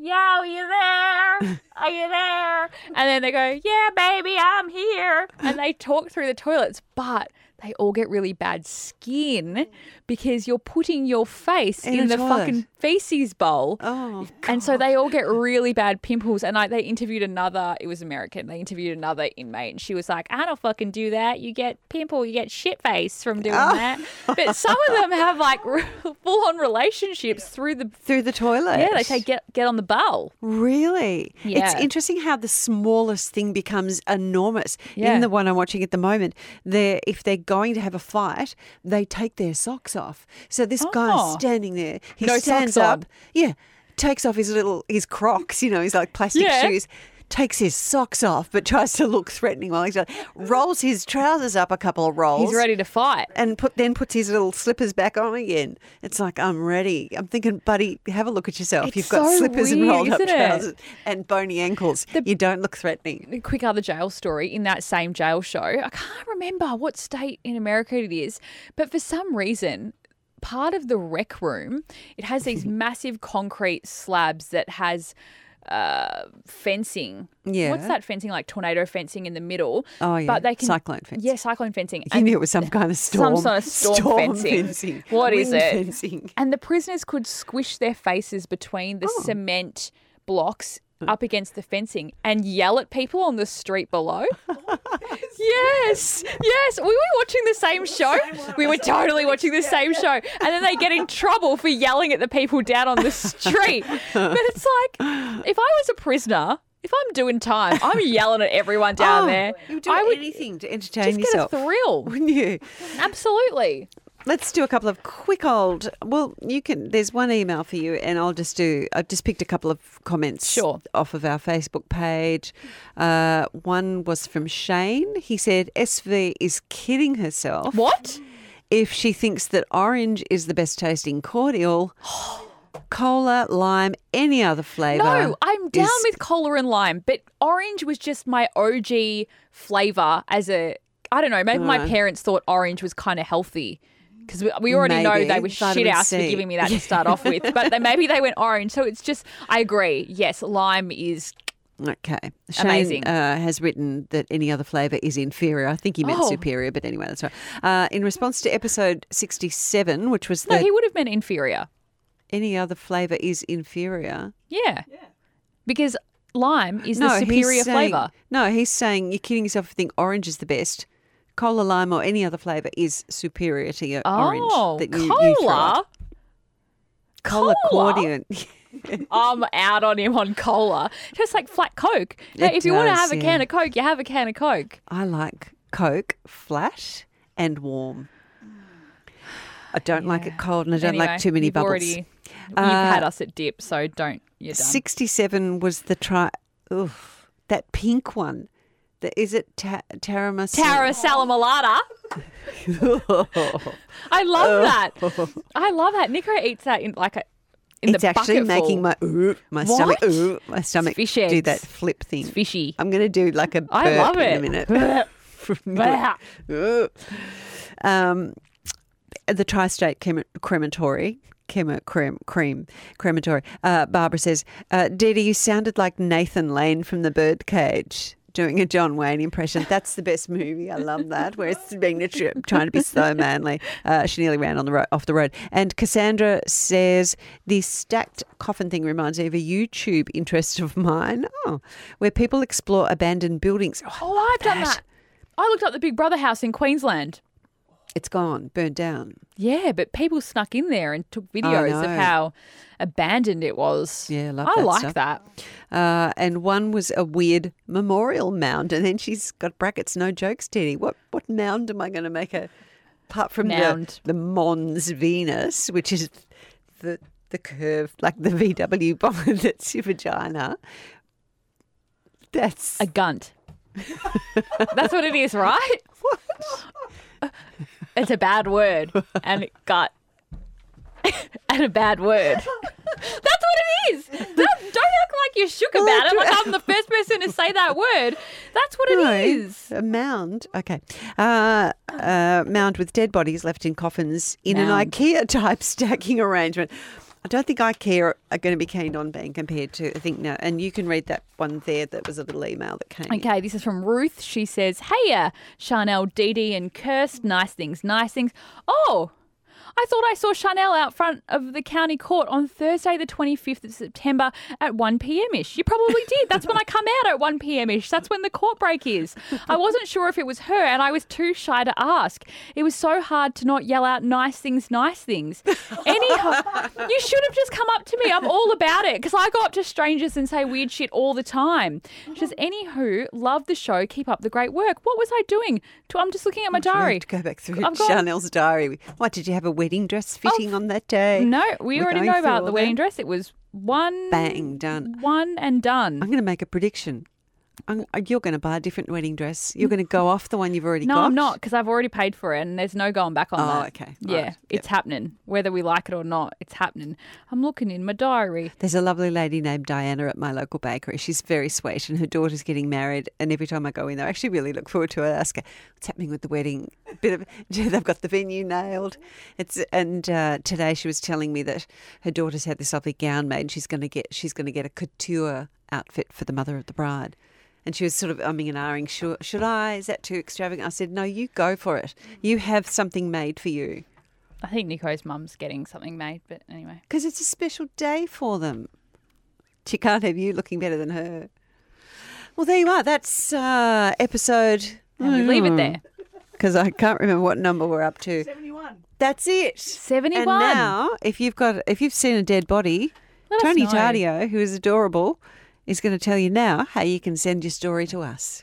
Yo, are you there? Are you there? And then they go, Yeah, baby, I'm here. And they talk through the toilets, but they all get really bad skin because you're putting your face In in, the toilet. fucking feces bowl. Oh, And so they all get really bad pimples. And I, they interviewed another, it was American, they interviewed another inmate. And she was like, I don't fucking do that. You get pimple, you get shit face from doing Oh. that. But some of them have like full on relationships through the. through the toilet. Yeah, they say get get on the bowl. Really? It's interesting how the smallest thing becomes enormous. Yeah. In the one I'm watching at the moment, if they're going to have a fight, they take their socks off. So this Oh. guy's standing there. He No stands up. Yeah. Takes off his little, his crocs, you know, his like plastic Yeah. shoes. Takes his socks off, but tries to look threatening while he's rolls his trousers up a couple of rolls He's ready to fight. and put then puts his little slippers back on again. It's like I'm ready. I'm thinking, buddy, have a look at yourself. It's You've got so slippers and rolled up isn't it? trousers and bony ankles. you don't look threatening. A quick other jail story in that same jail show. I can't remember what state in America it is, but for some reason, part of the rec room, it has these massive concrete slabs that has uh, fencing. Yeah. What's that fencing like? Tornado fencing in the middle. Oh, yeah. But they can Cyclone fencing. Yeah, cyclone fencing. You knew it was some kind of storm. Some sort of storm, fencing. fencing. What is Wind it? Fencing. And the prisoners could squish their faces between the Oh. cement blocks up against the fencing and yell at people on the street below. yes, yes. We were watching the same show. We were totally watching the same show. And then they get in trouble for yelling at the people down on the street. But it's like, if I was a prisoner, if I'm doing time, I'm yelling at everyone down Oh, there. You do I would anything to entertain just get a thrill. Wouldn't you? Absolutely. Let's do a couple of quick old. Well, you can. There's one email for you, and I'll just do. I've just picked a couple of comments. Sure. Off of our Facebook page. Uh, one was from Shane. He said SV is kidding herself What? if she thinks that orange is the best tasting cordial. Cola, lime, any other flavour. No, I'm down is- with cola and lime, but orange was just my OG flavor as a. I don't know. Maybe my parents thought orange was kind of healthy because we, we already know they were Vitamin shit house for giving me that to start off with. But they, maybe they went orange. So it's just. I agree. Yes, lime is. Okay. Shane Amazing. Uh, has written that any other flavour is inferior. I think he meant Oh. superior, but anyway, that's right. Uh, in response to episode 67, which was No, that he would have meant inferior. any other flavour is inferior. Yeah. yeah. Because lime is no, the superior he's saying, flavor. No, he's saying you're kidding yourself if you think orange is the best. Cola, lime, or any other flavour is superior to your Oh, orange. That you, you cola. up. Cola Cola? cordial. I'm out on him on cola. Just like flat Coke. Now, if you want to does, have a yeah. can of Coke, you have a can of Coke. I like Coke flat and warm. I don't like it cold and I don't Anyway, like too many bubbles. Already, you've Uh, had us at dip, so don't. You're done. 67 was the try. Oof, that pink one. The, is it ta- tiramisu? Tara Salamalata. I love that. I love that. Nico eats that in like a in it's the actually making my ooh, my stomach What? ooh, my stomach fish do eggs. that flip thing. It's fishy. I'm going to do like a burp I love in it. a minute. Blah. Ooh. um, the tri-state chem- crematory. Chemo, crem, cream, crematory. Uh, Barbara says, uh, Dee, you sounded like Nathan Lane from The Birdcage doing a John Wayne impression. That's the best movie. I love that. Where it's being a trip, trying to be so manly. Uh, she nearly ran on the road, off the road. And Cassandra says, the stacked coffin thing reminds me of a YouTube interest of mine. Oh, where people explore abandoned buildings. Oh, Oh, I've done that. I looked up the Big Brother house in Queensland. It's gone, burned down. Yeah, but people snuck in there and took videos of how abandoned it was. Yeah, I love I that like stuff. that. Uh, and one was a weird memorial mound, and then she's got brackets. No jokes, Teddy. What what mound am I going to make a? Apart from Mound. the the Mons Venus, which is the the curve like the VW bond that's your vagina. That's A gunt. That's what it is, right? What? It's a bad word. And gut. and a bad word. That's what it is. Don't, don't act like you're shook about it like I'm the first person to say that word. That's what it No, is. A mound. Okay. Uh, uh, mound with dead bodies left in coffins in Mound. an IKEA type stacking arrangement. I don't think IKEA are going to be keen on being compared to, I think, no. And you can read that one there that was a little email that came in. Okay, this is from Ruth. She says, Hey, uh, Chanel, Dee Dee, and Kirst. Nice things, nice things. Oh, I thought I saw Chanel out front of the county court on Thursday, the 25th of September at 1 pm ish. You probably did. That's when I come out at 1 pm ish. That's when the court break is. I wasn't sure if it was her and I was too shy to ask. It was so hard to not yell out nice things, nice things. Anyhow, you should have just come up to me. I'm all about it because I go up to strangers and say weird shit all the time. Uh-huh. She says, Anywho, love the show. Keep up the great work. What was I doing? I'm just looking at my diary. to go back through I've got- Chanel's diary. What, did you have a wedding dress oh, fitting on that day? No, we We're already know about the wedding that? dress. It was one Bang, done. one and done. I'm going to make a prediction. I'm, uh, you're going to buy a different wedding dress. You're going to go off the one you've already No, got. No, I'm not because I've already paid for it and there's no going back on that. Oh, that. okay. Yeah, Right. it's happening. Whether we like it or not, it's happening. I'm looking in my diary. There's a lovely lady named Diana at my local bakery. She's very sweet, and her daughter's getting married. And every time I go in there, I actually really look forward to it. I ask her, "What's happening with the wedding?" Bit of they've got the venue nailed. It's and uh, today she was telling me that her daughter's had this lovely gown made. And she's going to get she's going to get a couture outfit for the mother of the bride. And she was sort of umming and ahhing. Should, should I? Is that too extravagant? I said, no, you go for it. You have something made for you I think Nico's mum's getting something made, but anyway. because it's a special day for them. She can't have you looking better than her. Well, there you are. That's uh, episode. And we leave it there. Because I can't remember what number we're up to. 71. That's it. 71. And now, if you've got, if you've seen a dead body, Let Tony know. Tardio, who is adorable, is going to tell you now how you can send your story to us.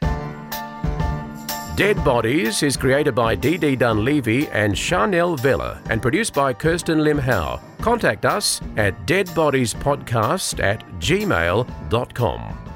Dead Bodies is created by Dee Dunleavy and Chanel Vella and produced by Kirsten Lim Howe. Contact us at deadbodiespodcast at gmail.com.